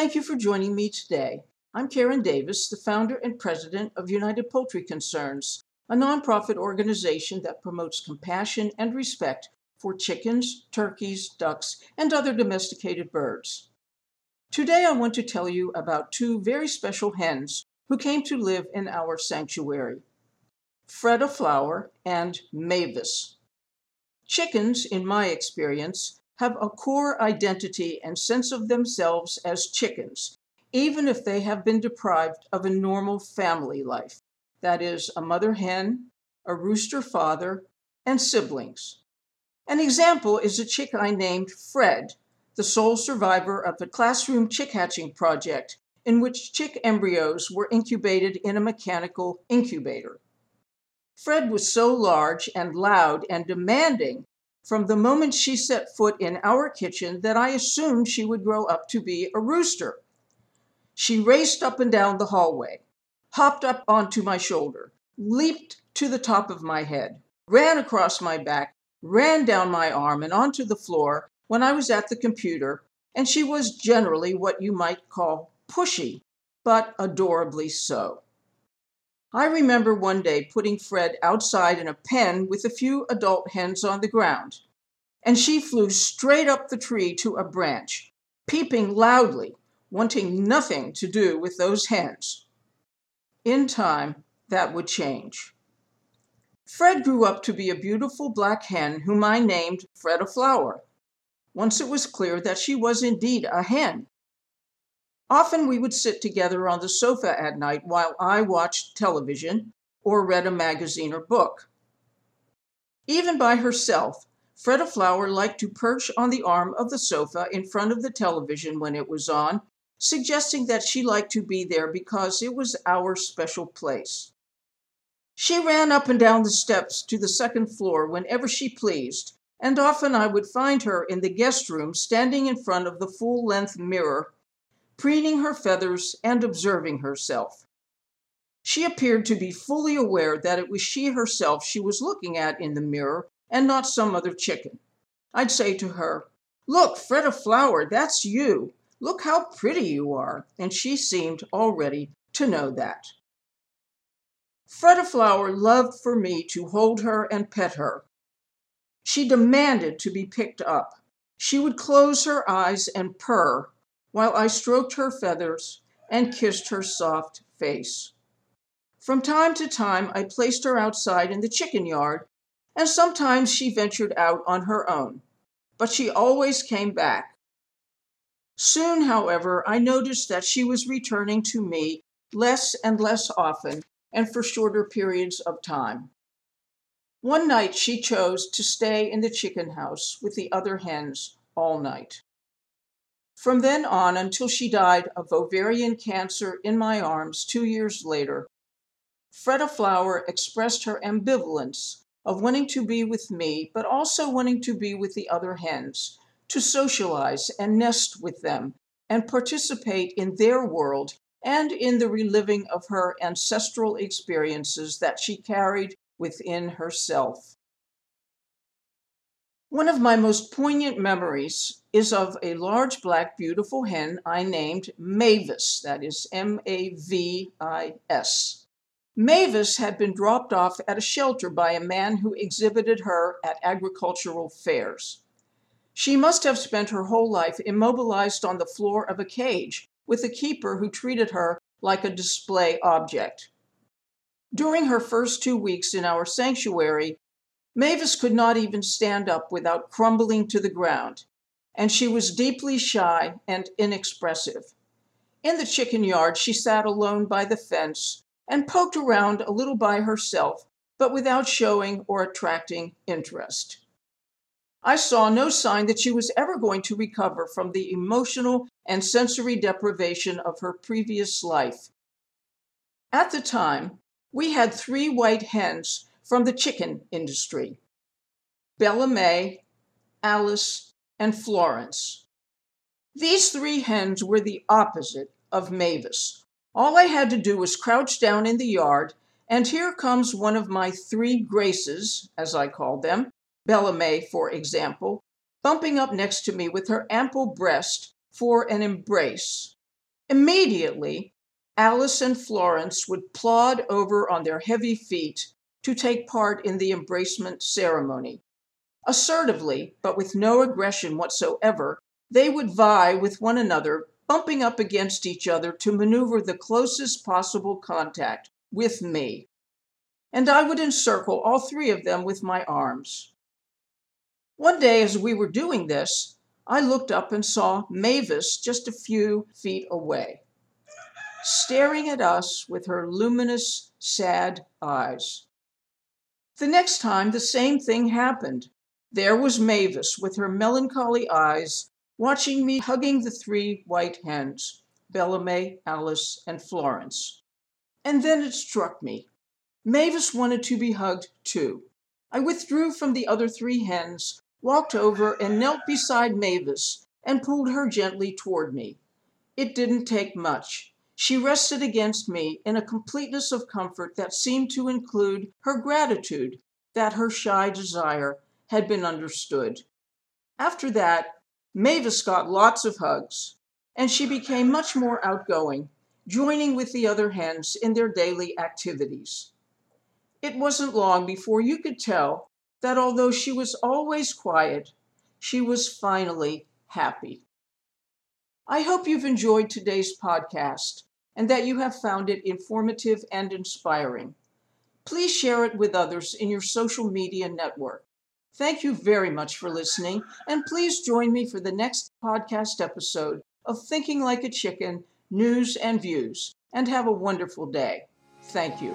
thank you for joining me today. I'm Karen Davis, the founder and president of United Poultry Concerns, a nonprofit organization that promotes compassion and respect for chickens, turkeys, ducks, and other domesticated birds. Today, I want to tell you about two very special hens who came to live in our sanctuary Freddaflower and Mavis. Chickens, in my experience, have a core identity and sense of themselves as chickens, even if they have been deprived of a normal family life that is, a mother hen, a rooster father, and siblings. An example is a chick I named Fred, the sole survivor of a classroom chick hatching project, in which chick embryos were incubated in a mechanical incubator. Fred was so large and loud and demanding from the moment she set foot in our kitchen that I assumed she would grow up to be a rooster. She raced up and down the hallway, hopped up onto my shoulder, leaped to the top of my head, ran across my back, ran down my arm and onto the floor when I was at the computer, and she was generally what you might call pushy, but adorably so. I remember one day putting Fred outside in a pen with a few adult hens on the ground, and she flew straight up the tree to a branch, peeping loudly, wanting nothing to do with those hens. In time, that would change. Fred grew up to be a beautiful black hen whom I named Freddaflower. Once it was clear that she was indeed a hen, Often we would sit together on the sofa at night while I watched television or read a magazine or book. Even by herself, Freddaflower liked to perch on the arm of the sofa in front of the television when it was on, suggesting that she liked to be there because it was our special place. She ran up and down the steps to the second floor whenever she pleased, and often I would find her in the guest room standing in front of the full length mirror preening her feathers and observing herself. She appeared to be fully aware that it was she herself she was looking at in the mirror and not some other chicken. I'd say to her, Look, Freddaflower, that's you. Look how pretty you are. And she seemed already to know that. Freddaflower loved for me to hold her and pet her. She demanded to be picked up. She would close her eyes and purr while I stroked her feathers and kissed her soft face. From time to time, I placed her outside in the chicken yard, and sometimes she ventured out on her own, but she always came back. Soon, however, I noticed that she was returning to me less and less often and for shorter periods of time. One night she chose to stay in the chicken house with the other hens all night. From then on until she died of ovarian cancer in my arms two years later, Freddaflower expressed her ambivalence of wanting to be with me, but also wanting to be with the other hens, to socialize and nest with them, and participate in their world and in the reliving of her ancestral experiences that she carried within herself. One of my most poignant memories is of a large black beautiful hen I named Mavis, that is M A V I S. Mavis had been dropped off at a shelter by a man who exhibited her at agricultural fairs. She must have spent her whole life immobilized on the floor of a cage with a keeper who treated her like a display object. During her first two weeks in our sanctuary, Mavis could not even stand up without crumbling to the ground, and she was deeply shy and inexpressive. In the chicken yard, she sat alone by the fence and poked around a little by herself, but without showing or attracting interest. I saw no sign that she was ever going to recover from the emotional and sensory deprivation of her previous life. At the time, we had three white hens from the chicken industry Bella May, Alice, and Florence. These three hens were the opposite of Mavis. All I had to do was crouch down in the yard, and here comes one of my three graces, as I called them, Bella May, for example, bumping up next to me with her ample breast for an embrace. Immediately, Alice and Florence would plod over on their heavy feet to take part in the embracement ceremony. Assertively, but with no aggression whatsoever, they would vie with one another, bumping up against each other to maneuver the closest possible contact with me. And I would encircle all three of them with my arms. One day, as we were doing this, I looked up and saw Mavis just a few feet away, staring at us with her luminous, sad eyes. The next time, the same thing happened. There was Mavis with her melancholy eyes, watching me hugging the three white hens Bella May, Alice, and Florence. And then it struck me. Mavis wanted to be hugged too. I withdrew from the other three hens, walked over and knelt beside Mavis and pulled her gently toward me. It didn't take much. She rested against me in a completeness of comfort that seemed to include her gratitude that her shy desire had been understood. After that, Mavis got lots of hugs, and she became much more outgoing, joining with the other hens in their daily activities. It wasn't long before you could tell that although she was always quiet, she was finally happy. I hope you've enjoyed today's podcast and that you have found it informative and inspiring. Please share it with others in your social media network. Thank you very much for listening, and please join me for the next podcast episode of Thinking Like a Chicken News and Views, and have a wonderful day. Thank you.